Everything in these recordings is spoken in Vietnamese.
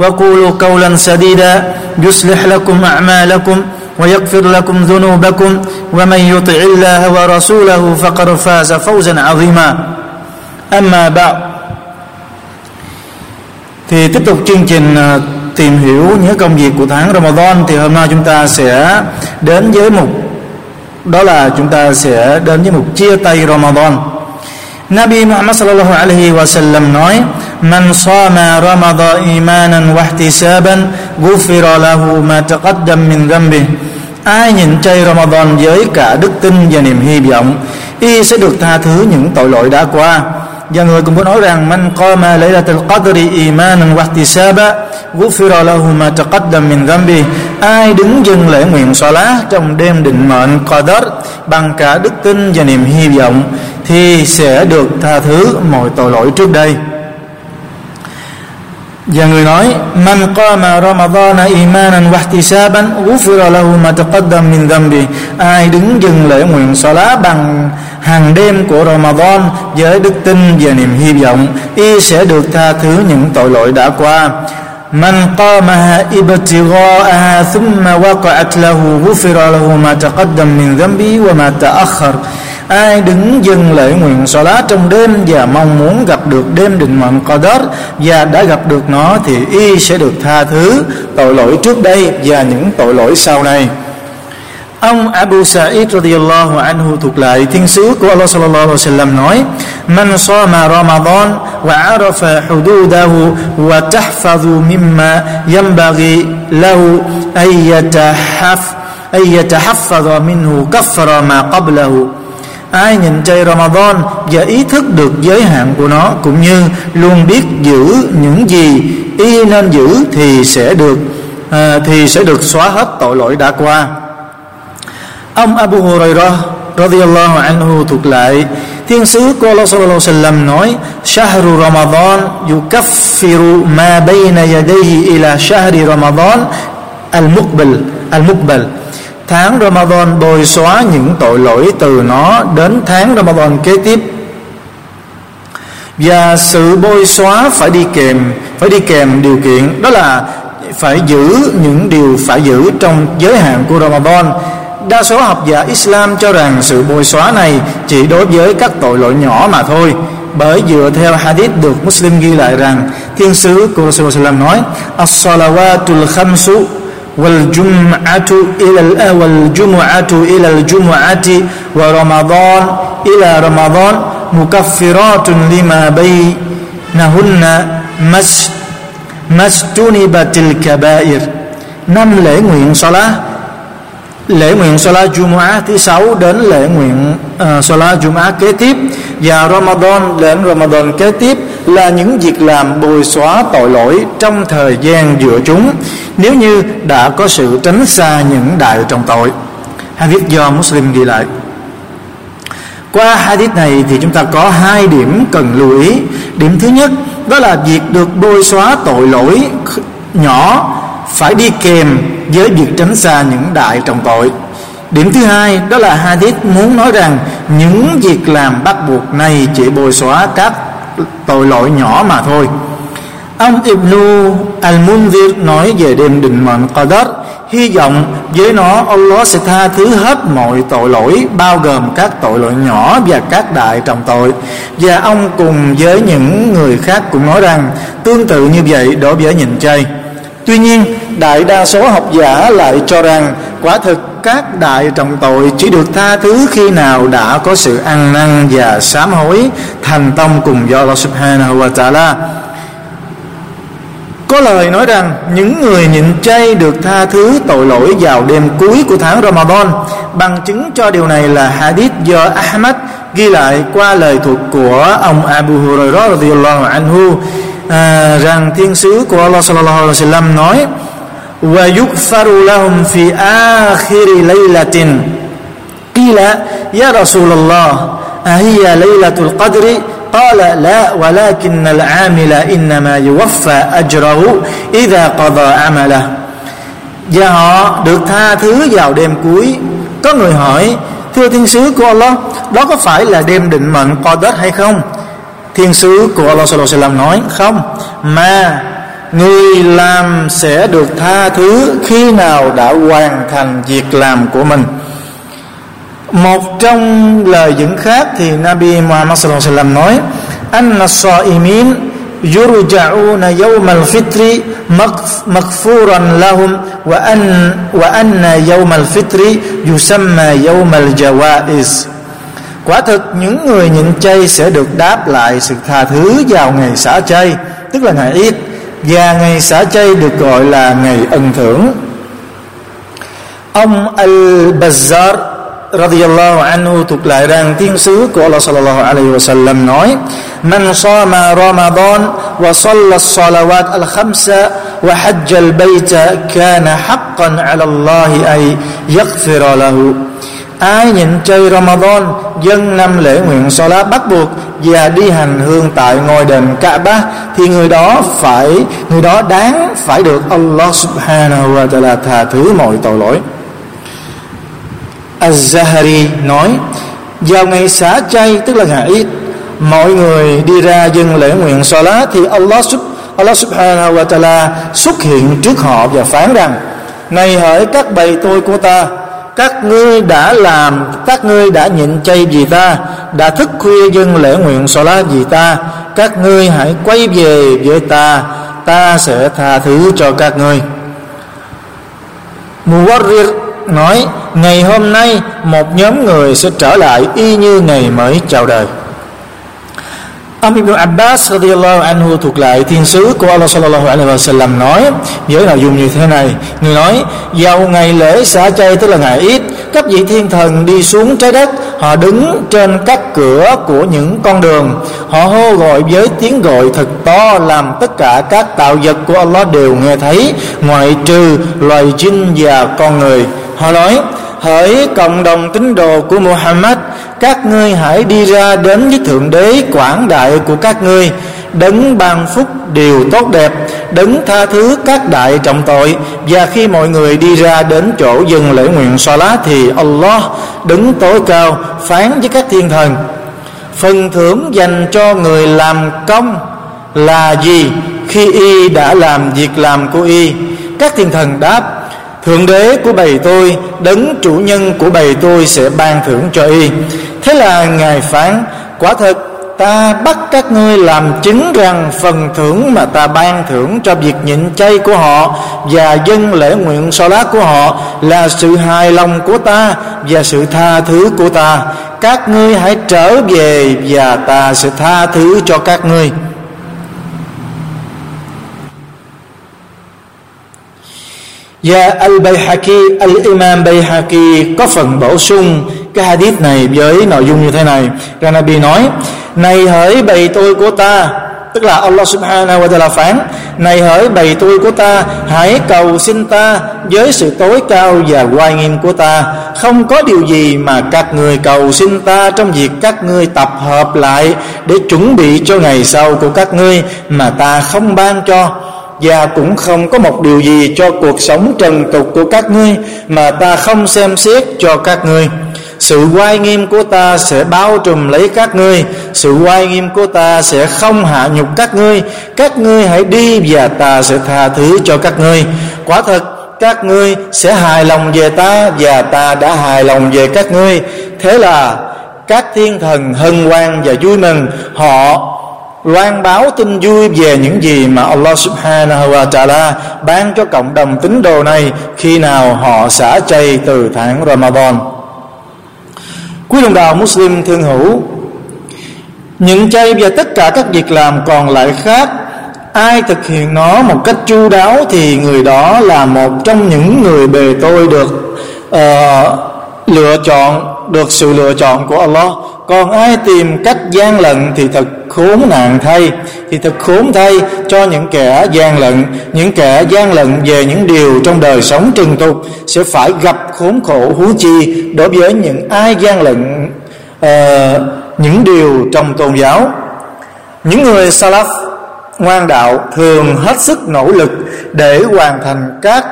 وقولوا قولا سديدا يصلح لكم أعمالكم ويغفر لكم ذنوبكم ومن يطع الله ورسوله فقد فاز فوزا عظيما أما بعد thì tiếp tục chương trình tìm hiểu những công việc của tháng Ramadan thì hôm nay chúng ta sẽ đến với một đó là chúng ta sẽ đến với một chia tay Ramadan Nabi Muhammad sallallahu alaihi wasallam nói من صام Ramadan إيمانا واحتسابا غفر له ما تقدم من ذنبه. Ai nhịn chay Ramadan với cả đức tin và niềm hy vọng, Y sẽ được tha thứ những tội lỗi đã qua. Và người cũng có nói rằng, Man qama laylatul qadri imanan wa ihtisaba ghufira lahu ma taqaddam min dhanbi. Ai đứng dừng lễ nguyện salat trong đêm định mệnh Qadar bằng cả đức tin và niềm hy vọng, thì sẽ được tha thứ mọi tội lỗi trước đây. và người nói Man qama Ramadana imanan wa ihtisaban ghufira lahu ma taqaddam min dhanbi Ai đứng dừng lễ nguyện lá bằng hàng đêm của Ramadan với đức tin và niềm hy vọng y sẽ được tha thứ những tội lỗi đã qua من قامها ابتغاءها ثم وقعت له غفر له ما تقدم من ذنبه وما تأخر Ai đứng dừng lễ nguyện lá trong đêm và mong muốn gặp được đêm định mệnh Qadar và đã gặp được nó thì y sẽ được tha thứ tội lỗi trước đây và những tội lỗi sau này. Ông Abu Sa'id radiyallahu anhu thuộc lại thiên sứ của Allah sallallahu alaihi wasallam nói: "Man sama Ramadan wa arafa hududahu wa tahfazu mimma yanbaghi lahu ay yatahaff ay yatahaffadha minhu kaffara ma qablahu." Ai nhìn chay Ramadan và ý thức được giới hạn của nó cũng như luôn biết giữ những gì y nên giữ thì sẽ được à, thì sẽ được xóa hết tội lỗi đã qua. Ông Abu Hurairah radhiyallahu anhu thuộc lại thiên sứ của Allah sallallahu alaihi wasallam nói shahru ramadan yukaffiru ma bayna yadayhi ila shahri ramadan al-muqbil al-muqbal tháng Ramadan bồi xóa những tội lỗi từ nó đến tháng Ramadan kế tiếp. Và sự bôi xóa phải đi kèm, phải đi kèm điều kiện, đó là phải giữ những điều phải giữ trong giới hạn của Ramadan. Đa số học giả Islam cho rằng sự bôi xóa này chỉ đối với các tội lỗi nhỏ mà thôi. Bởi dựa theo hadith được Muslim ghi lại rằng, thiên sứ của Rasulullah nói, as-salawatul khamsu والجمعة إلى والجمعة إلى الجمعة ورمضان إلى رمضان مكفرات لما بينهن ما اجتنبت الكبائر năm lễ nguyện Salah lễ nguyện Salah Jumu'ah thứ sáu đến lễ nguyện uh, Salah Jumu'ah kế tiếp và Ramadan đến Ramadan kế tiếp là những việc làm bồi xóa tội lỗi trong thời gian giữa chúng, nếu như đã có sự tránh xa những đại trọng tội. Hadith do Muslim ghi lại. Qua hadith này thì chúng ta có hai điểm cần lưu ý. Điểm thứ nhất, đó là việc được bôi xóa tội lỗi nhỏ phải đi kèm với việc tránh xa những đại trọng tội. Điểm thứ hai, đó là hadith muốn nói rằng những việc làm bắt buộc này chỉ bồi xóa các tội lỗi nhỏ mà thôi. Ông Ibnu Al-Munzir nói về đêm định mệnh Qadar, Hy vọng với nó, Allah sẽ tha thứ hết mọi tội lỗi, Bao gồm các tội lỗi nhỏ và các đại trọng tội. Và ông cùng với những người khác cũng nói rằng, Tương tự như vậy đối với nhịn chay. Tuy nhiên đại đa số học giả lại cho rằng quả thực các đại trọng tội chỉ được tha thứ khi nào đã có sự ăn năn và sám hối thành tâm cùng do Allah subhanahu wa ta'ala. Có lời nói rằng những người nhịn chay được tha thứ tội lỗi vào đêm cuối của tháng Ramadan bằng chứng cho điều này là hadith do Ahmad ghi lại qua lời thuộc của ông Abu Hurairah radhiyallahu anhu. À, rằng thiên sứ của Allah sallallahu alaihi wasallam nói và yukfaru lahum fi akhir laylatin qila ya Rasulullah ahiya laylatul qadri قال لا ولكن العامل إنما يوفى أجره إذا قضى عمله và họ được tha thứ vào đêm cuối có người hỏi thưa thiên sứ của Allah đó có phải là đêm định mệnh Qadr hay không thiên sứ của Allah sallallahu alaihi wasallam nói không mà người làm sẽ được tha thứ khi nào đã hoàn thành việc làm của mình một trong lời dẫn khác thì Nabi Muhammad sallallahu alaihi wasallam nói, anna saimin yurja'una yawm al-fitri maghfuran lahum wa an, wa anna yawm al-fitri yusamma yawm al-jawais. quả thực, những người nhịn chay sẽ được đáp lại sự tha thứ vào ngày xả chay, tức là ngày Eid và ngày xả chay được gọi là ngày ân thưởng ông al-Bazzar radhiyallahu anhu thuộc lại rằng thiên sứ của Allah sallallahu alaihi wasallam nói man sama ramadan wa salla salawat al khamsa wa hajja al bayta kana haqqan ala Allah ay yaghfira lahu ai nhịn chay Ramadan, dân năm lễ nguyện Salat bắt buộc và đi hành hương tại ngôi đền Kaaba, thì người đó phải, người đó đáng phải được Allah Subhanahu wa Taala tha thứ mọi tội lỗi. Az-Zahari nói, vào ngày xả chay, tức là ngày Eid, mọi người đi ra dân lễ nguyện Salat thì Allah Allah subhanahu wa ta'ala xuất hiện trước họ và phán rằng, này hỡi các bầy tôi của ta các ngươi đã làm, các ngươi đã nhịn chay vì ta, đã thức khuya dân lễ nguyện Salat vì ta. Các ngươi hãy quay về với ta ta sẽ tha thứ cho các ngươi. Muwarrir nói, ngày hôm nay, một nhóm người sẽ trở lại y như ngày mới chào đời. Ông Ibn Abbas radiyallahu anhu thuộc lại thiên sứ của Allah sallallahu alaihi wasallam nói với nội dung như thế này? Người nói, vào ngày lễ xả chay tức là ngày ít các vị thiên thần đi xuống trái đất, họ đứng trên các cửa của những con đường. Họ hô gọi với tiếng gọi thật to làm tất cả các tạo vật của Allah đều nghe thấy, ngoại trừ loài chim và con người. Họ nói hỡi cộng đồng tín đồ của Muhammad, các ngươi hãy đi ra đến với thượng đế quảng đại của các ngươi. Đấng ban phúc điều tốt đẹp, đấng tha thứ các đại trọng tội. Và khi mọi người đi ra đến chỗ dừng lễ nguyện lá thì Allah, đứng tối cao, phán với các thiên thần. Phần thưởng dành cho người làm công là gì khi y đã làm việc làm của y? Các thiên thần đáp thượng đế của bầy tôi, đấng chủ nhân của bầy tôi sẽ ban thưởng cho y. Thế là ngài phán, quả thật, ta bắt các ngươi làm chứng rằng phần thưởng mà ta ban thưởng cho việc nhịn chay của họ và dân lễ nguyện so lá của họ là sự hài lòng của ta và sự tha thứ của ta. Các ngươi hãy trở về và ta sẽ tha thứ cho các ngươi. Và Al-Bayhaqi, Al-Imam Bayhaqi có phần bổ sung cái hadith này với nội dung như thế này. Rằng Nabi nói, Này hỡi bầy tôi của ta, Tức là Allah subhanahu wa ta'ala phán, Này hỡi bầy tôi của ta, Hãy cầu xin ta Với sự tối cao và oai nghiêm của ta. Không có điều gì mà các người cầu xin ta Trong việc các ngươi tập hợp lại Để chuẩn bị cho ngày sau của các ngươi Mà ta không ban cho và cũng không có một điều gì cho cuộc sống trần tục của các ngươi, mà ta không xem xét cho các ngươi. Sự oai nghiêm của ta sẽ bao trùm lấy các ngươi. Sự oai nghiêm của ta sẽ không hạ nhục các ngươi. Các ngươi hãy đi và ta sẽ tha thứ cho các ngươi. Quả thật, các ngươi sẽ hài lòng về ta và ta đã hài lòng về các ngươi. Thế là, các thiên thần hân hoan và vui mừng, họ loan báo tin vui về những gì mà Allah subhanahu wa ta'ala ban cho cộng đồng tín đồ này khi nào họ xả chay từ tháng Ramadan. Quý đồng bào Muslim thương hữu những chay và tất cả các việc làm còn lại khác ai thực hiện nó một cách chu đáo thì người đó là một trong những người bề tôi được uh, lựa chọn được sự lựa chọn của Allah. Còn ai tìm cách gian lận thì thật khốn nạn thay. Thì thật khốn thay cho những kẻ gian lận. Những kẻ gian lận về những điều trong đời sống trần tục sẽ phải gặp khốn khổ hú chi đối với những ai gian lận uh, những điều trong tôn giáo. Những người salaf ngoan đạo thường hết sức nỗ lực để hoàn thành các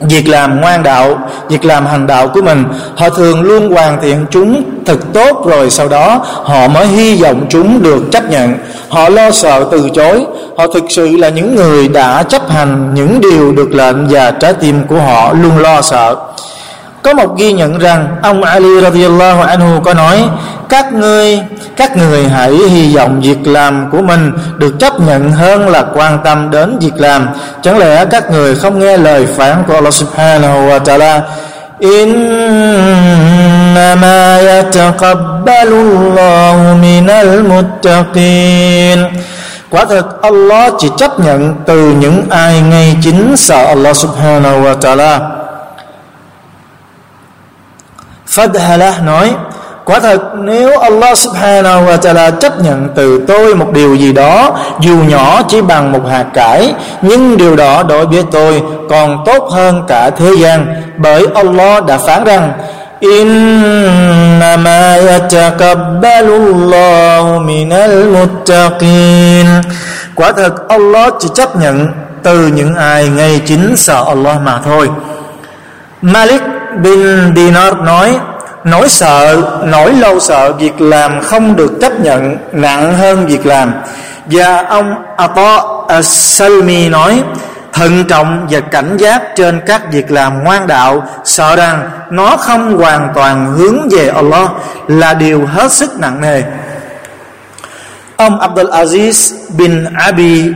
việc làm ngoan đạo, việc làm hành đạo của mình, họ thường luôn hoàn thiện chúng thật tốt rồi sau đó họ mới hy vọng chúng được chấp nhận. Họ lo sợ từ chối, họ thực sự là những người đã chấp hành những điều được lệnh và trái tim của họ luôn lo sợ có một ghi nhận rằng ông Ali radhiyallahu anhu có nói các ngươi các người hãy hy vọng việc làm của mình được chấp nhận hơn là quan tâm đến việc làm chẳng lẽ các người không nghe lời phán của Allah subhanahu wa ta'ala إنما يتقبل الله من المتقين Quả thật Allah chỉ chấp nhận từ những ai ngay chính sợ Allah subhanahu wa ta'ala Fadhalah nói Quả thật nếu Allah subhanahu wa ta'ala chấp nhận từ tôi một điều gì đó Dù nhỏ chỉ bằng một hạt cải Nhưng điều đó đối với tôi còn tốt hơn cả thế gian Bởi Allah đã phán rằng إنما يتقبل الله من المتقين Quả thật Allah chỉ chấp nhận từ những ai ngay chính sợ Allah mà thôi Malik bin Dinar nói, nỗi sợ, nỗi lâu sợ việc làm không được chấp nhận nặng hơn việc làm. Và ông Atta Salmi nói, thận trọng và cảnh giác trên các việc làm ngoan đạo, sợ rằng nó không hoàn toàn hướng về Allah, là điều hết sức nặng nề. Ông Abdul Aziz bin Abi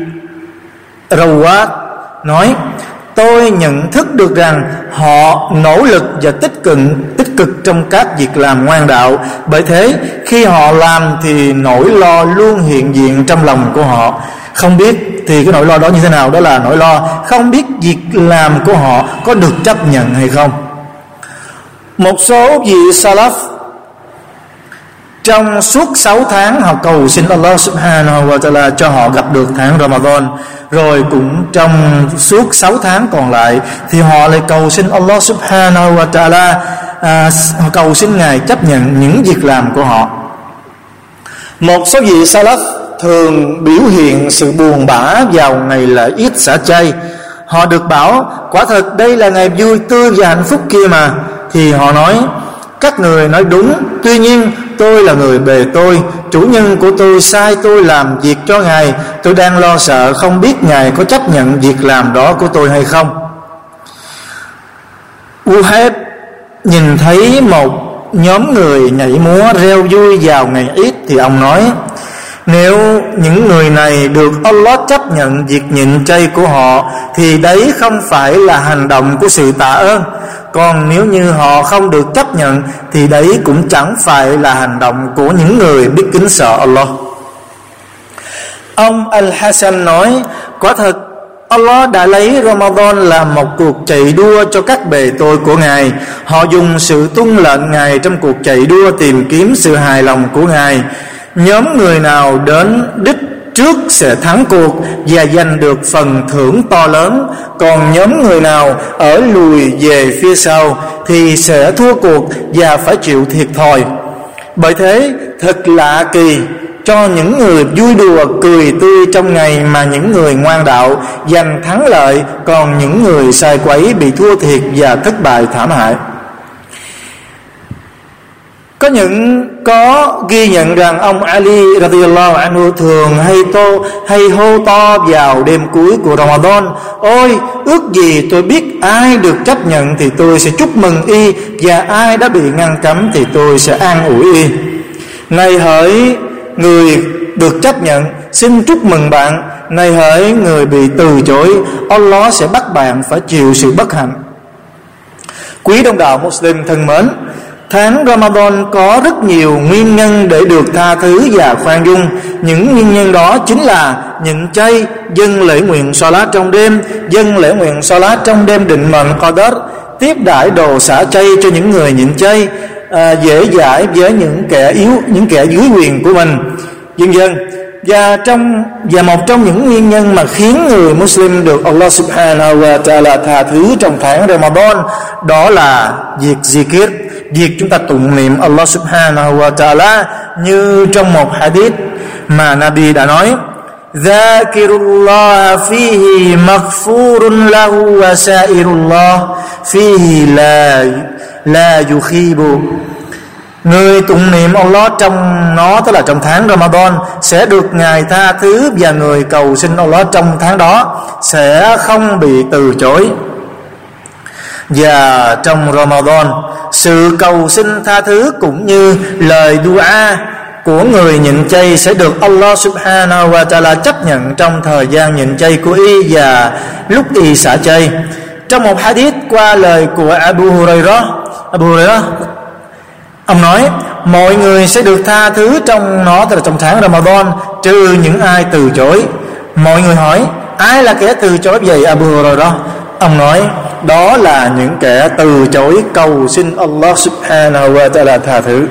Rawat nói tôi nhận thức được rằng họ nỗ lực và tích cực tích cực trong các việc làm ngoan đạo. Bởi thế, khi họ làm thì nỗi lo luôn hiện diện trong lòng của họ. Không biết thì cái nỗi lo đó như thế nào? Đó là nỗi lo không biết việc làm của họ có được chấp nhận hay không? Một số vị salaf trong suốt 6 tháng họ cầu xin Allah subhanahu wa ta'ala cho họ gặp được tháng Ramadan rồi cũng trong suốt 6 tháng còn lại thì họ lại cầu xin Allah subhanahu wa ta'ala à, cầu xin ngài chấp nhận những việc làm của họ. Một số vị salaf thường biểu hiện sự buồn bã vào ngày lễ ít xả chay. Họ được bảo quả thật đây là ngày vui tươi và hạnh phúc kia mà. Thì họ nói các người nói đúng tuy nhiên tôi là người bề tôi, chủ nhân của tôi sai tôi làm việc cho ngài. Tôi đang lo sợ không biết ngài có chấp nhận việc làm đó của tôi hay không. Uheb nhìn thấy một nhóm người nhảy múa reo vui vào ngày ít thì ông nói nếu những người này được Allah chấp nhận việc nhịn chay của họ, thì đấy không phải là hành động của sự tạ ơn. Còn nếu như họ không được chấp nhận, thì đấy cũng chẳng phải là hành động của những người biết kính sợ Allah. Ông Al-Hassan nói, quả thật, Allah đã lấy Ramadan làm một cuộc chạy đua cho các bề tôi của Ngài. Họ dùng sự tuân lệnh Ngài trong cuộc chạy đua tìm kiếm sự hài lòng của Ngài. Nhóm người nào đến đích trước sẽ thắng cuộc và giành được phần thưởng to lớn. Còn nhóm người nào ở lùi về phía sau thì sẽ thua cuộc và phải chịu thiệt thòi. Bởi thế, thật lạ kỳ, cho những người vui đùa cười tươi trong ngày mà những người ngoan đạo giành thắng lợi, còn những người sai quấy bị thua thiệt và thất bại thảm hại. Có những có ghi nhận rằng ông Ali radhiyallahu anhu thường hay tô, hay hô to vào đêm cuối của Ramadan. Ôi, ước gì tôi biết ai được chấp nhận thì tôi sẽ chúc mừng y, và ai đã bị ngăn cấm thì tôi sẽ an ủi y. Này hỡi người được chấp nhận, xin chúc mừng bạn. Này hỡi người bị từ chối, Allah sẽ bắt bạn phải chịu sự bất hạnh. Quý đông đạo Muslim thân mến Tháng Ramadan có rất nhiều nguyên nhân để được tha thứ và khoan dung. Những nguyên nhân đó chính là nhịn chay, dân lễ nguyện Salat trong đêm Dân lễ nguyện Salat trong đêm định mệnh Qadar Tiếp đãi đồ xả chay cho những người nhịn chay à, Dễ dãi với những kẻ yếu, những kẻ dưới quyền của mình. Dần dần và trong và một trong những nguyên nhân mà khiến người Muslim được Allah Subhanahu wa Taala tha thứ trong tháng Ramadan đó là việc zikir việc chúng ta tụng niệm Allah Subhanahu wa Taala như trong một hadith mà Nabi đã nói ذاكر الله فيه مغفور له وسائر الله فيه لا لا يخيب Người tụng niệm Allah trong nó tức là trong tháng Ramadan sẽ được Ngài tha thứ và người cầu xin Allah trong tháng đó sẽ không bị từ chối. Và trong Ramadan sự cầu xin tha thứ cũng như lời dua của người nhịn chay sẽ được Allah subhanahu wa ta'ala chấp nhận trong thời gian nhịn chay của y và lúc y xả chay. Trong một hadith qua lời của Abu Hurairah, Abu Hurairah Ông nói mọi người sẽ được tha thứ trong nó tức là trong tháng Ramadan trừ những ai từ chối. Mọi người hỏi ai là kẻ từ chối vậy Abu Hurairah? Ông nói, đó là những kẻ từ chối cầu xin Allah Subhanahu wa Taala tha thứ.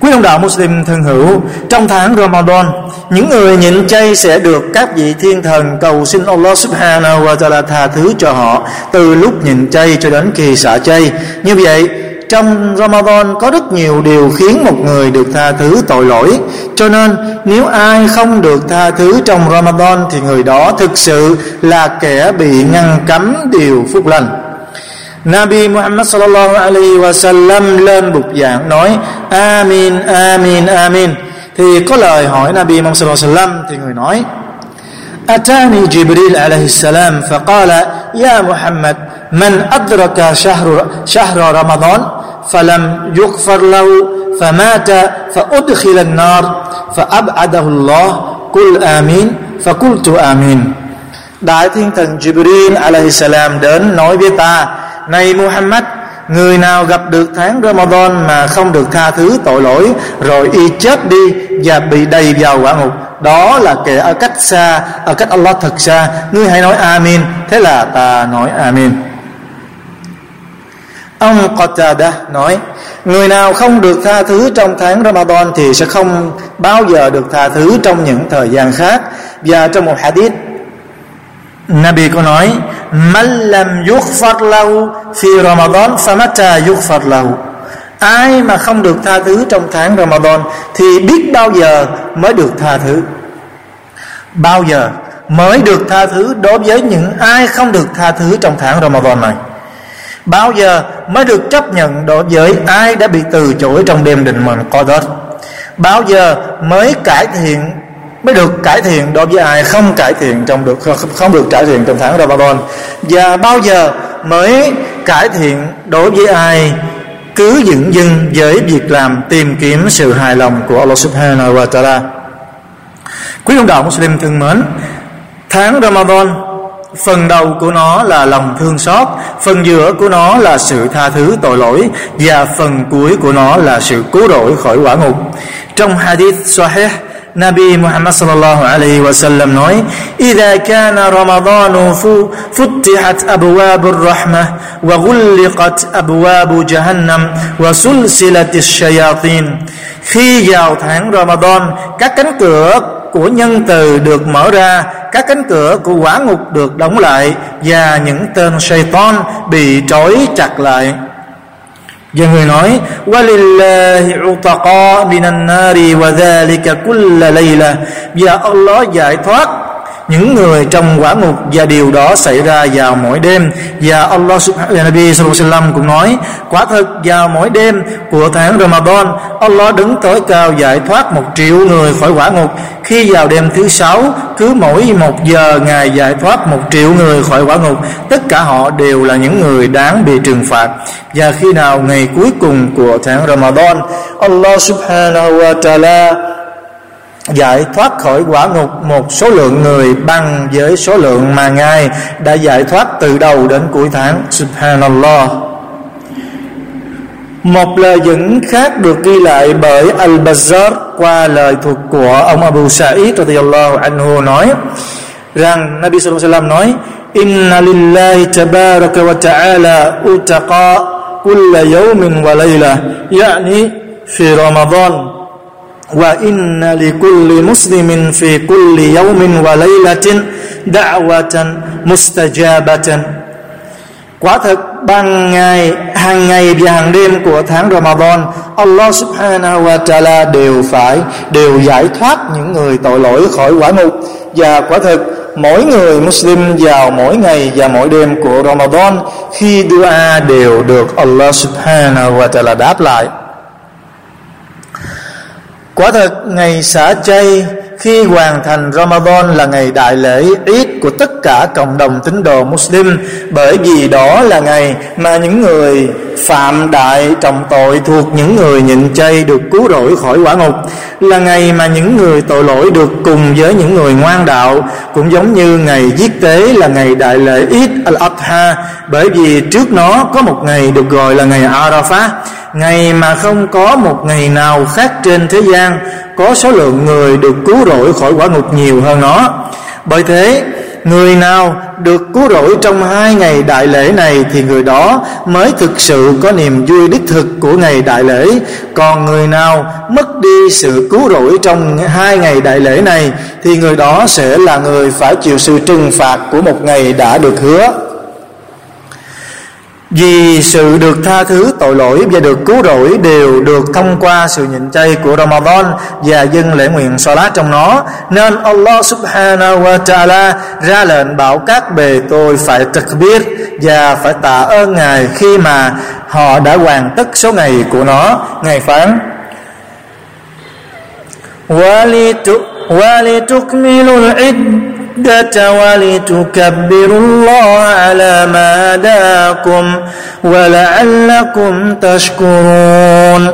Quý ông đạo Muslim thân hữu, Trong tháng Ramadan, Những người nhịn chay sẽ được các vị thiên thần Cầu xin Allah subhanahu wa ta'ala tha thứ cho họ Từ lúc nhịn chay cho đến kỳ xả chay Như vậy trong Ramadan có rất nhiều điều khiến một người được tha thứ tội lỗi. Cho nên nếu ai không được tha thứ trong Ramadan thì người đó thực sự là kẻ bị ngăn cấm điều phúc lành. Nabi Muhammad sallallahu alaihi wa sallam lên bục giảng nói Amin, Amin, Amin. Thì có lời hỏi Nabi Muhammad sallallahu alaihi wa sallam Thì người nói Atani Jibril alaihi salam Faqala Ya Muhammad من أدرك شهر شهر رمضان فلم يغفر له فمات فأدخل النار فأبعده الله قل آمين فقلت آمين Đại thiên thần Jibril alaihi salam đến nói với ta Này Muhammad Người nào gặp được tháng Ramadan mà không được tha thứ tội lỗi Rồi y chết đi và bị đầy vào quả ngục Đó là kẻ ở cách xa, ở cách Allah thật xa Ngươi hãy nói Amin Thế là ta nói Amin Ông Qatada nói, Người nào không được tha thứ trong tháng Ramadan Thì sẽ không bao giờ được tha thứ trong những thời gian khác. Và trong một hadith, Nabi có nói, Man lam yughfar lahu fi Ramadan, famata yughfar lahu. Ai mà không được tha thứ trong tháng Ramadan Thì biết bao giờ mới được tha thứ. Bao giờ mới được tha thứ đối với những ai không được tha thứ trong tháng Ramadan này? Bao giờ mới được chấp nhận đối với ai đã bị từ chối trong đêm định mệnh Qadr Bao giờ mới cải thiện mới được cải thiện đối với ai không cải thiện trong được không được cải thiện trong tháng Ramadan và bao giờ mới cải thiện đối với ai cứ dựng dưng với việc làm tìm kiếm sự hài lòng của Allah Subhanahu wa Taala. Quý ông đạo Muslim thân mến, tháng Ramadan Phần đầu của nó là lòng thương xót Phần giữa của nó là sự tha thứ tội lỗi Và phần cuối của nó là sự cứu rỗi khỏi quả ngục Trong hadith Sahih Nabi Muhammad sallallahu alaihi wasallam nói: "Idza kana Ramadan futtihat abwabur rahmah wa ghulliqat abwabu jahannam wa sulsilatish shayatin." Khi vào tháng Ramadan, các cánh cửa của nhân từ được mở ra, các cánh cửa của quả ngục được đóng lại và những tên shaitan bị trói chặt lại. Và người nói, Walillahi utaqa minan nari wa dhalika لَيْلَةٍ layla. Và Allah giải thoát những người trong quả ngục và điều đó xảy ra vào mỗi đêm. Và Allah subhanahu Nabi sallallahu cũng nói, quả thật vào mỗi đêm của tháng Ramadan, Allah đứng tối cao giải thoát một triệu người khỏi quả ngục. Khi vào đêm thứ sáu, cứ mỗi một giờ ngài giải thoát một triệu người khỏi quả ngục. Tất cả họ đều là những người đáng bị trừng phạt. Và khi nào ngày cuối cùng của tháng Ramadan, Allah subhanahu wa ta'ala giải thoát khỏi quả ngục một số lượng người bằng với số lượng mà Ngài đã giải thoát từ đầu đến cuối tháng. Subhanallah. Một lời dẫn khác được ghi lại bởi Al-Bazar qua lời thuộc của ông Abu Sa'id radhiyallahu anhu nói rằng, Nabi sallallahu alaihi wasallam nói, Inna lillahi tabaraka wa ta'ala utaqa kulla yawmin wa layla, yani fi Ramadan وإن لكل مسلم في كل يوم وليلة دعوة مستجابة Quả thật, ban ngày hàng ngày và hàng đêm của tháng Ramadan Allah subhanahu wa ta'ala đều phải đều giải thoát những người tội lỗi khỏi quả ngục. Và quả thật, mỗi người Muslim vào mỗi ngày và mỗi đêm của Ramadan khi dua đều được Allah subhanahu wa ta'ala đáp lại quả thật, ngày xả chay, khi hoàn thành Ramadan là ngày đại lễ Eid của tất cả cộng đồng tín đồ Muslim. Bởi vì đó là ngày mà những người phạm đại trọng tội thuộc những người nhịn chay được cứu rỗi khỏi quả ngục. Là ngày mà những người tội lỗi được cùng với những người ngoan đạo. Cũng giống như ngày giết tế là ngày đại lễ Eid al-Adha. Bởi vì trước nó có một ngày được gọi là ngày Arafah ngày mà không có một ngày nào khác trên thế gian, có số lượng người được cứu rỗi khỏi quả ngục nhiều hơn nó. Bởi thế, người nào được cứu rỗi trong hai ngày đại lễ này thì người đó mới thực sự có niềm vui đích thực của ngày đại lễ. Còn người nào mất đi sự cứu rỗi trong hai ngày đại lễ này thì người đó sẽ là người phải chịu sự trừng phạt của một ngày đã được hứa vì sự được tha thứ tội lỗi và được cứu rỗi đều được thông qua sự nhịn chay của Ramadan và dân lễ nguyện Salat trong nó nên Allah subhanahu wa ta'ala ra lệnh bảo các bề tôi phải takbir và phải tạ ơn Ngài khi mà họ đã hoàn tất số ngày của nó Ngài phán وَلِتُكْمِلُوا الْعِدَّةَ العدة ولتكبروا الله على ما هداكم ولعلكم تشكرون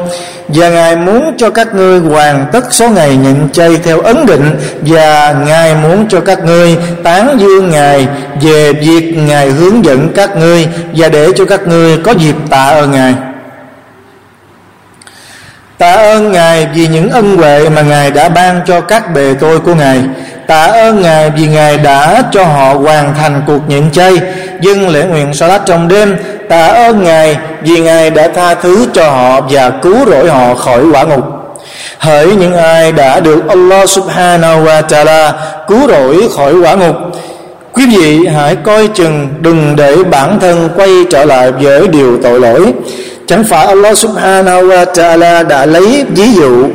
và Ngài muốn cho các ngươi hoàn tất số ngày nhịn chay theo ấn định và Ngài muốn cho các ngươi tán dương Ngài về việc Ngài hướng dẫn các ngươi và để cho các ngươi có dịp tạ ơn Ngài. Tạ ơn Ngài vì những ân huệ mà Ngài đã ban cho các bề tôi của Ngài Tạ ơn Ngài vì Ngài đã cho họ hoàn thành cuộc nhịn chay, Dâng lễ nguyện Salat trong đêm. Tạ ơn Ngài vì Ngài đã tha thứ cho họ Và cứu rỗi họ khỏi quả ngục. Hỡi những ai đã được Allah subhanahu wa ta'ala Cứu rỗi khỏi quả ngục. Quý vị hãy coi chừng, Đừng để bản thân quay trở lại với điều tội lỗi. Chẳng phải Allah subhanahu wa ta'ala đã lấy ví dụ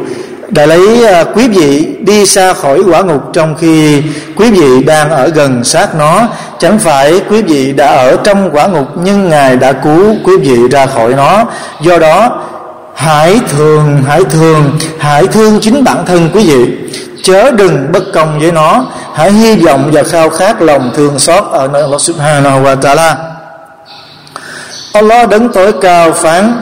đã lấy à, quý vị đi xa khỏi quả ngục trong khi quý vị đang ở gần sát nó. Chẳng phải quý vị đã ở trong quả ngục, nhưng ngài đã cứu quý vị ra khỏi nó. Do đó, hãy thường hãy thường, hãy thương chính bản thân quý vị. Chớ đừng bất công với nó. Hãy hy vọng và khao khát lòng thương xót ở nơi Allah subhanahu wa ta'ala. Allah đấng tối cao phán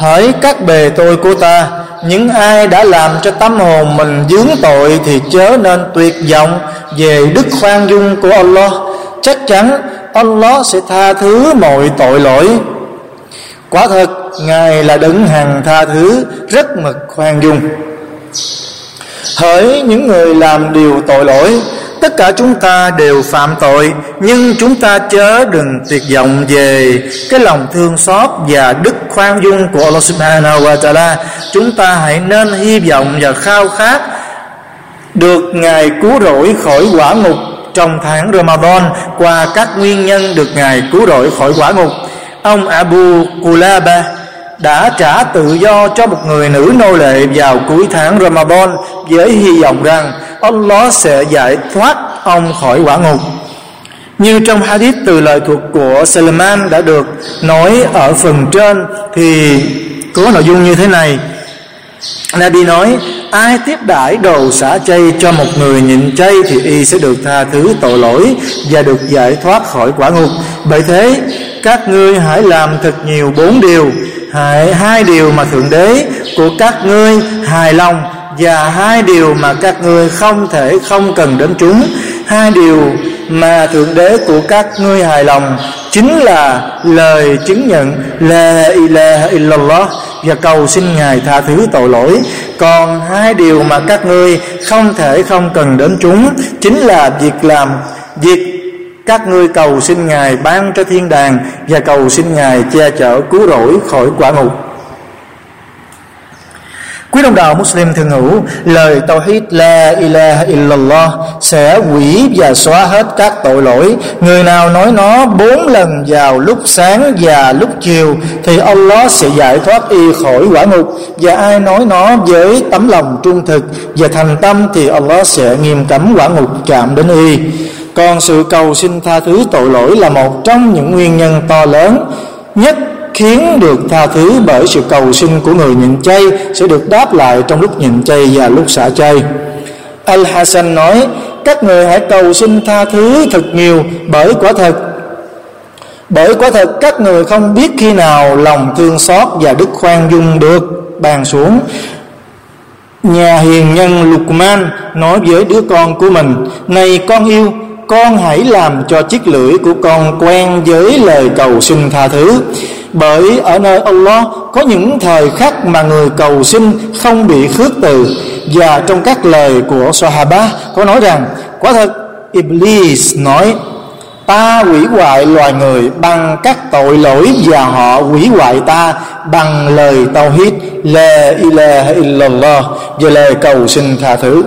Hỡi các bề tôi của ta, Những ai đã làm cho tâm hồn mình dướng tội Thì chớ nên tuyệt vọng Về đức khoan dung của Allah. Chắc chắn Allah sẽ tha thứ mọi tội lỗi. Quả thật, Ngài là đấng hằng tha thứ, Rất mực khoan dung. Hỡi những người làm điều tội lỗi tất cả chúng ta đều phạm tội, nhưng chúng ta chớ đừng tuyệt vọng về cái lòng thương xót và đức khoan dung của Allah Subhanahu wa Taala. Chúng ta hãy nên hy vọng và khao khát được ngài cứu rỗi khỏi quả ngục trong tháng Ramadan qua các nguyên nhân được ngài cứu rỗi khỏi quả ngục. Ông Abu Kulaba đã trả tự do cho một người nữ nô lệ vào cuối tháng Ramadan với hy vọng rằng Allah sẽ giải thoát ông khỏi quả ngục. Như trong hadith từ lời thuộc của Salman đã được nói ở phần trên thì có nội dung như thế này. Nabi nói, ai tiếp đãi đồ xả chay cho một người nhịn chay thì y sẽ được tha thứ tội lỗi và được giải thoát khỏi quả ngục. Bởi thế, các ngươi hãy làm thật nhiều bốn điều hãy, hai điều mà thượng đế của các ngươi hài lòng và hai điều mà các ngươi không thể không cần đến chúng. Hai điều mà thượng đế của các ngươi hài lòng chính là lời chứng nhận la ilaha illallah và cầu xin ngài tha thứ tội lỗi. Còn hai điều mà các ngươi không thể không cần đến chúng chính là việc làm, việc các ngươi cầu xin ngài ban cho thiên đàng và cầu xin ngài che chở, cứu rỗi khỏi quả ngục. Quý đồng đạo Muslim thường hữu Lời Tawhid La ilaha illallah Sẽ hủy và xóa hết các tội lỗi. Người nào nói nó bốn lần vào lúc sáng và lúc chiều, Thì Allah sẽ giải thoát y khỏi quả ngục. Và ai nói nó với tấm lòng trung thực Và thành tâm, Thì Allah sẽ nghiêm cấm quả ngục chạm đến y. Còn sự cầu xin tha thứ tội lỗi Là một trong những nguyên nhân to lớn nhất khiến được tha thứ bởi sự cầu xin của người nhịn chay sẽ được đáp lại trong lúc nhịn chay và lúc xả chay. Al Hasan nói, các người hãy cầu xin tha thứ thật nhiều bởi quả thật, bởi quả thật các người không biết khi nào lòng thương xót và đức khoan dung được bàn xuống. Nhà hiền nhân Lukman nói với đứa con của mình, này con yêu con hãy làm cho chiếc lưỡi của con quen với lời cầu xin tha thứ. Bởi ở nơi Allah có những thời khắc mà người cầu xin không bị khước từ. Và trong các lời của Sahaba có nói rằng, quả thật, Iblis nói, ta hủy hoại loài người bằng các tội lỗi và họ hủy hoại ta bằng lời tauhid. La ilaha illallah và lời cầu xin tha thứ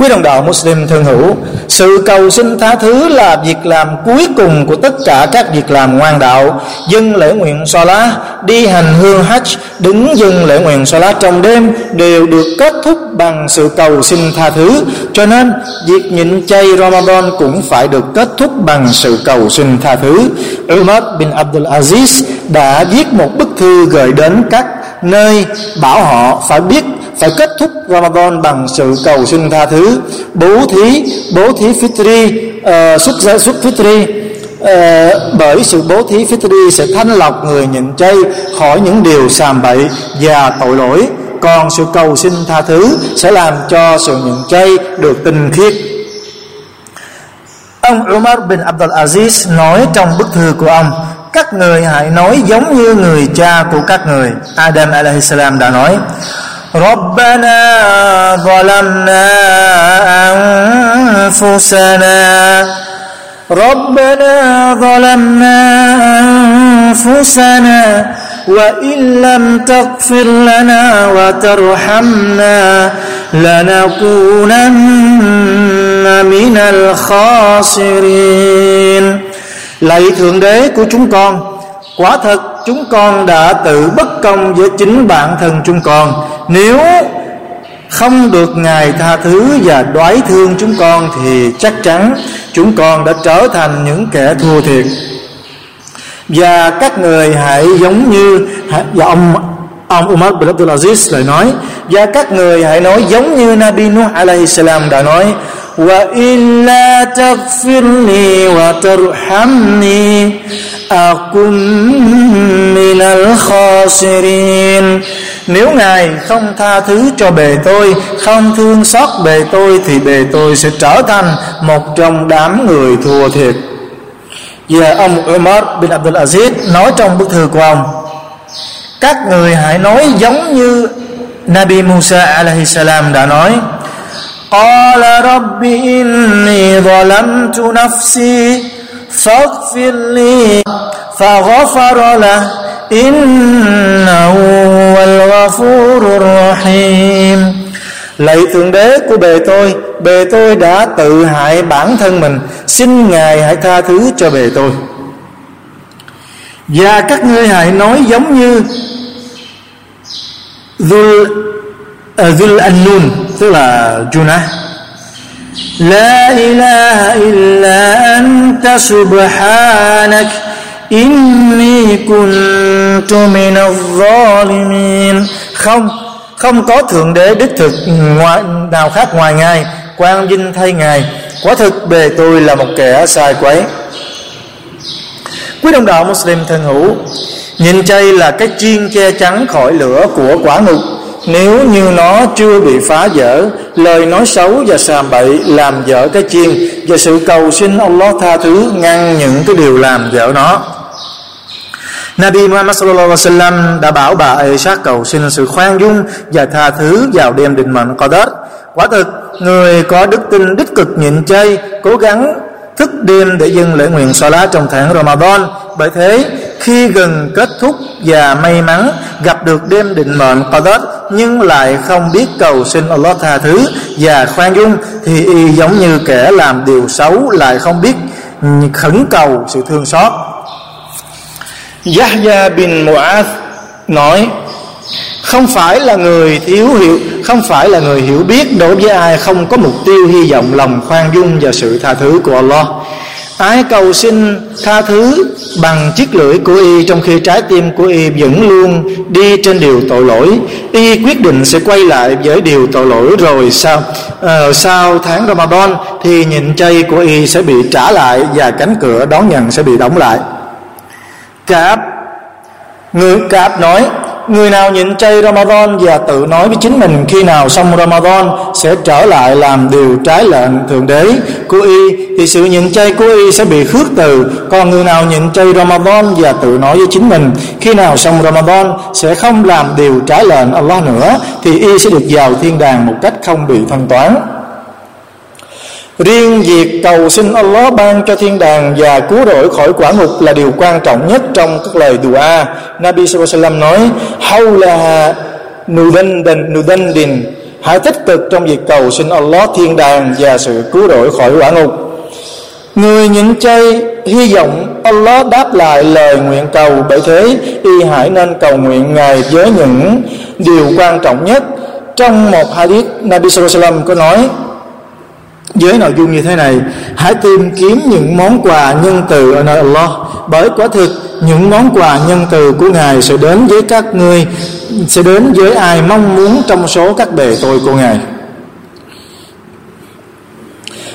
Quý đồng đạo Muslim thân hữu, Sự cầu xin tha thứ là việc làm cuối cùng của tất cả các việc làm ngoan đạo. Dân lễ nguyện Salah Đi hành hương Hajj, Đứng dân lễ nguyện Salah trong đêm Đều được kết thúc bằng sự cầu xin tha thứ. Cho nên, việc nhịn chay Ramadan cũng phải được kết thúc bằng sự cầu xin tha thứ. Umar bin Abdul Aziz đã viết một bức thư gửi đến các nơi bảo họ phải biết phải kết thúc Ramadan bằng sự cầu xin tha thứ. Bố thí bố thí fitri uh, xuất gia xuất fitri. Uh, bởi sự bố thí fitri sẽ thanh lọc người nhịn chay khỏi những điều sàm bậy và tội lỗi. Còn sự cầu xin tha thứ sẽ làm cho sự nhịn chay được tinh khiết. Ông Umar bin Abdul Aziz nói trong bức thư của ông Các người hãy nói giống như người cha của các người. Adam alaihissalam đã nói ربنا ظلمنا أنفسنا ربنا ظلمنا أنفسنا وإن لم تغفر لنا وترحمنا لنكونن من الخاسرين lạy thượng đế của chúng con quả thật chúng con đã tự bất công với chính bản thân chúng con. Nếu không được ngài tha thứ và đoái thương chúng con thì chắc chắn chúng con đã trở thành những kẻ thua thiệt. Và các người hãy giống như và ông ông Umar bin Abdul Aziz lại nói, và các người hãy nói giống như Nabi Nuh alaihi salam đã nói وإلا تغفر لي وترحمني أكن من الخاسرين Nếu Ngài không tha thứ cho bề tôi Không thương xót bề tôi Thì bề tôi sẽ trở thành Một trong đám người thua thiệt Và ông Umar bin Abdul Aziz Nói trong bức thư của ông Các người hãy nói giống như Nabi Musa alaihi salam đã nói قال رب إني ظلمت نفسي فاغفر لي فغفر له إنه هو الغفور الرحيم Lạy Thượng Đế của bề tôi Bề tôi đã tự hại bản thân mình Xin Ngài hãy tha thứ cho bề tôi và các ngươi hãy nói giống như Dhul uh, Dhul Annun tức là Junah La ilaha illa anta subhanak inni kuntu minadh zalimin. Không không có thượng đế đích thực ngoài, nào khác ngoài ngài quang vinh thay ngài. Quả thực bề tôi là một kẻ sai quấy. Quý đồng đạo Muslim thân hữu nhìn chay là cái chiên che chắn khỏi lửa của quả ngục nếu như nó chưa bị phá vỡ lời nói xấu và sàm bậy làm vỡ cái chiên và sự cầu xin Allah tha thứ ngăn những cái điều làm vỡ nó Nabi Muhammad sallallahu alaihi wasallam đã bảo bà Aisha cầu xin sự khoan dung và tha thứ vào đêm định mệnh Qadar. Quả thực, người có đức tin đích cực nhịn chay, cố gắng thức đêm để dâng lễ nguyện Salat trong tháng Ramadan. Bởi thế, khi gần kết thúc và may mắn gặp được đêm định mệnh Qadar, nhưng lại không biết cầu xin Allah tha thứ và khoan dung, thì y giống như kẻ làm điều xấu lại không biết khẩn cầu sự thương xót. Yahya bin Mu'ath nói, không phải là người thiếu hiểu, không phải là người hiểu biết đối với ai không có mục tiêu hy vọng lòng khoan dung và sự tha thứ của Allah tái cầu xin tha thứ bằng chiếc lưỡi của y trong khi trái tim của y vẫn luôn đi trên điều tội lỗi. Y quyết định sẽ quay lại với điều tội lỗi rồi sau ờ, sau tháng Ramadan thì nhịn chay của y sẽ bị trả lại và cánh cửa đón nhận sẽ bị đóng lại. Cáp Người Cáp nói Người nào nhịn chay Ramadan và tự nói với chính mình, khi nào xong Ramadan sẽ trở lại làm điều trái lệnh Thượng Đế của y, thì sự nhịn chay của y sẽ bị khước từ. Còn người nào nhịn chay Ramadan và tự nói với chính mình, khi nào xong Ramadan sẽ không làm điều trái lệnh Allah nữa, thì y sẽ được vào thiên đàng một cách không bị thanh toán. Riêng việc cầu xin Allah ban cho thiên đàng và cứu rỗi khỏi quả ngục là điều quan trọng nhất trong các lời dua. Nabi sallallahu nói: "Hau là nudan din Hãy tích cực trong việc cầu xin Allah thiên đàng và sự cứu rỗi khỏi quả ngục. Người nhịn chay hy vọng Allah đáp lại lời nguyện cầu bởi thế, y hãy nên cầu nguyện Ngài với những điều quan trọng nhất. Trong một hadith, Nabi sallallahu alaihi wasallam có nói với nội dung như thế này, hãy tìm kiếm những món quà nhân từ ở nơi Allah, bởi quả thực, những món quà nhân từ của Ngài sẽ đến với các ngươi, sẽ đến với ai mong muốn trong số các bề tôi của Ngài.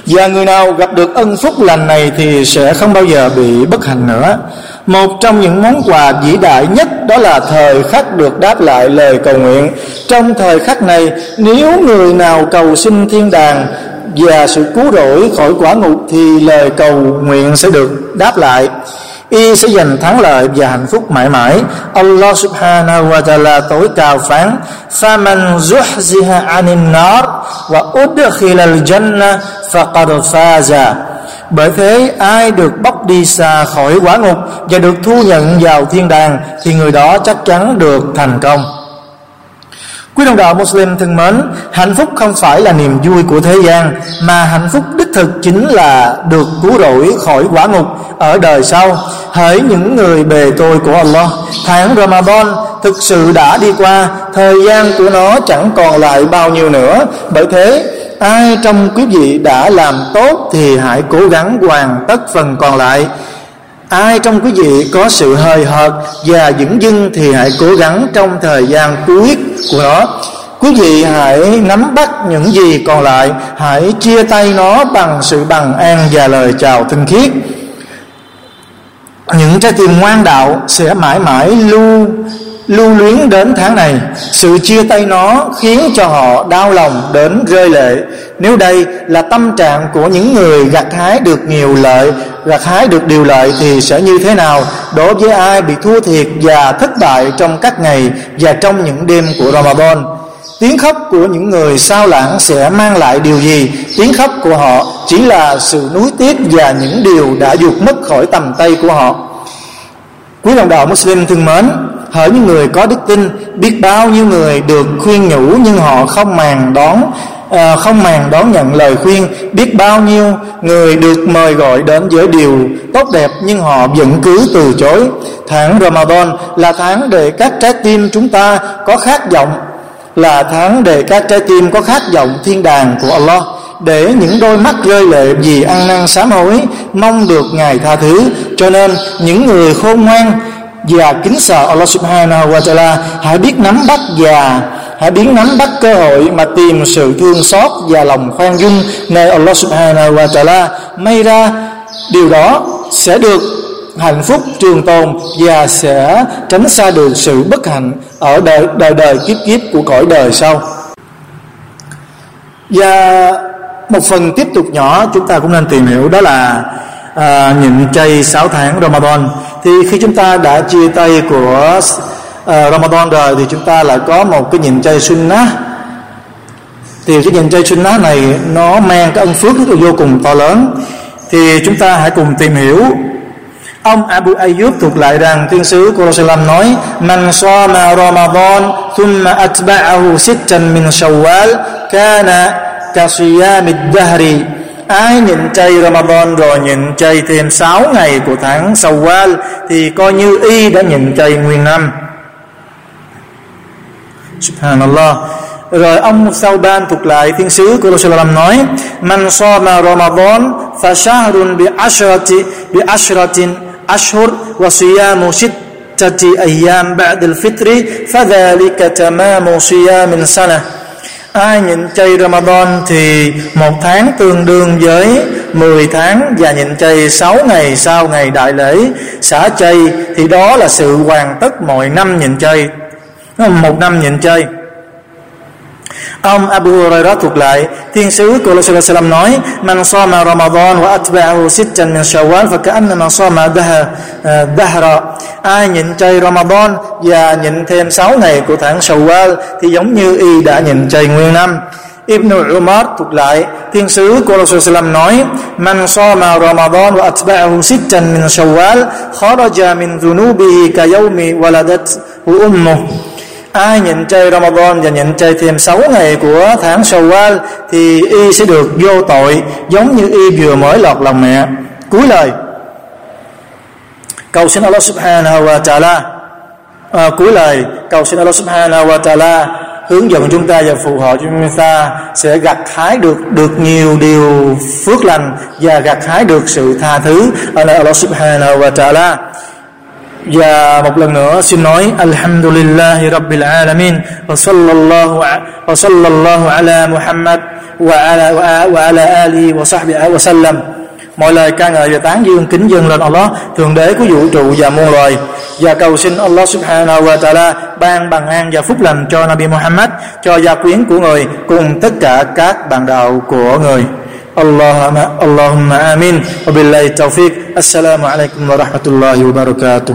Và người nào gặp được ân phúc lành này thì sẽ không bao giờ bị bất hạnh nữa. Một trong những món quà vĩ đại nhất đó là thời khắc được đáp lại lời cầu nguyện. Trong thời khắc này, nếu người nào cầu xin thiên đàng và sự cứu rỗi khỏi quả ngục thì lời cầu nguyện sẽ được đáp lại. Y sẽ giành thắng lợi và hạnh phúc mãi mãi. Allah subhanahu wa ta'ala tối cao phán, faman zuhziha anin nar wa udkhila al jannah faqad faza. Bởi thế, ai được bóc đi xa khỏi quả ngục và được thu nhận vào thiên đàng thì người đó chắc chắn được thành công. Quý đồng đạo Muslim thân mến, hạnh phúc không phải là niềm vui của thế gian, mà hạnh phúc đích thực chính là được cứu rỗi khỏi quả ngục ở đời sau. Hỡi những người bề tôi của Allah, tháng Ramadan thực sự đã đi qua, thời gian của nó chẳng còn lại bao nhiêu nữa. Bởi thế, ai trong quý vị đã làm tốt thì hãy cố gắng hoàn tất phần còn lại ai trong quý vị có sự hời hợt và dững dưng thì hãy cố gắng trong thời gian cuối của nó quý vị hãy nắm bắt những gì còn lại, hãy chia tay nó bằng sự bằng an và lời chào thân thiết. những trái tim ngoan đạo sẽ mãi mãi lưu lưu luyến đến tháng này. Sự chia tay nó khiến cho họ đau lòng đến rơi lệ. Nếu đây là tâm trạng của những người gặt hái được nhiều lợi, gặt hái được điều lợi thì sẽ như thế nào? Đối với ai bị thua thiệt và thất bại trong các ngày và trong những đêm của Ramadan? Tiếng khóc của những người sao lãng sẽ mang lại điều gì? Tiếng khóc của họ chỉ là sự nuối tiếc và những điều đã vụt mất khỏi tầm tay của họ. Quý đồng đạo Muslim thương mến hỡi những người có đức tin biết bao nhiêu người được khuyên nhủ nhưng họ không màng đón à, không màng đón nhận lời khuyên. Biết bao nhiêu người được mời gọi đến với điều tốt đẹp nhưng họ vẫn cứ từ chối. Tháng Ramadan là tháng để các trái tim chúng ta có khát vọng. Là tháng để các trái tim có khát vọng thiên đàng của Allah. Để những đôi mắt rơi lệ vì ăn năn sám hối mong được ngài tha thứ. Cho nên những người khôn ngoan và kính sợ Allah subhanahu wa ta'ala. Hãy biết nắm bắt và hãy biến nắm bắt cơ hội mà tìm sự thương xót và lòng khoan dung nơi Allah subhanahu wa ta'ala. May ra điều đó sẽ được hạnh phúc trường tồn và sẽ tránh xa được sự bất hạnh ở đời đời, đời kiếp kiếp của cõi đời sau. Và một phần tiếp tục nhỏ chúng ta cũng nên tìm hiểu đó là à, những chay 6 tháng Ramadan. Thì khi chúng ta đã chia tay của à, Ramadan rồi thì chúng ta lại có một cái nhịn chay sunnah. Thì cái nhịn chay sunnah này nó mang cái ân phước rất là vô cùng to lớn. Thì chúng ta hãy cùng tìm hiểu. Ông Abu Ayyub thuộc lại rằng Tiên sứ của Rasulullah nói Man sama Ramadan thumma atba'ahu sittan min Shawwal kana ka siyamid dahri ai nhịn chay Ramadan rồi nhịn chay thêm 6 ngày của tháng Shawwal thì coi như y đã nhịn chay nguyên năm. Subhanallah. Rồi ông Sauban thuộc lại thiên sứ của Rasulullah nói, Man sama Ramadan fa shahrun bi ashrati, bi ashratin ashhur wa siyamu sittati ayyam ba'da al-fitri fadhalika tamamu siyamin sanah ai nhịn chay Ramadan thì một tháng tương đương với 10 tháng và nhịn chay 6 ngày sau ngày đại lễ. Xả chay thì đó là sự hoàn tất mọi năm nhịn chay. Một năm nhịn chay. Ông Abu Hurairah thuộc lại Thiên sứ của Rasulullah sallam nói, Man soma Ramadan wa atba'ahu sittan min Shawwal, Fa ka'annama soma dahra ờ, Ai nhịn chay Ramadan Và nhịn thêm 6 ngày của tháng Shawwal Thì giống như y đã nhịn chay nguyên năm. Ibn Umar thuộc lại Thiên sứ của Rasulullah sallam nói, Man soma Ramadan wa atba'ahu sittan min Shawwal, Kharaja min dhunubihi ka yawmi waladat ummuh ai nhịn chay Ramadan và nhịn chay thêm 6 ngày của tháng Shawwal thì y sẽ được vô tội giống như y vừa mới lọt lòng mẹ. Cuối lời. Cầu xin Allah subhanahu wa ta'ala. À, cuối lời cầu xin Allah subhanahu wa ta'ala hướng dẫn chúng ta và phù hộ chúng ta sẽ gặt hái được được nhiều điều phước lành và gặt hái được sự tha thứ ở nơi Allah subhanahu wa ta'ala. và một lần nữa xin nói Alhamdulillahi Rabbil Alamin Wa sallallahu, wa sallallahu ala Muhammad Wa ala, wa, wa ala alihi wa sahbihi wa sallam Mọi lời ca ngợi và tán dương kính dâng lên Allah Thượng đế của vũ trụ và muôn loài Và cầu xin Allah subhanahu wa ta'ala Ban bằng an và phúc lành cho Nabi Muhammad Cho gia quyến của người Cùng tất cả các bạn đạo của người اللهم اللهم امين وبالله التوفيق السلام عليكم ورحمه الله وبركاته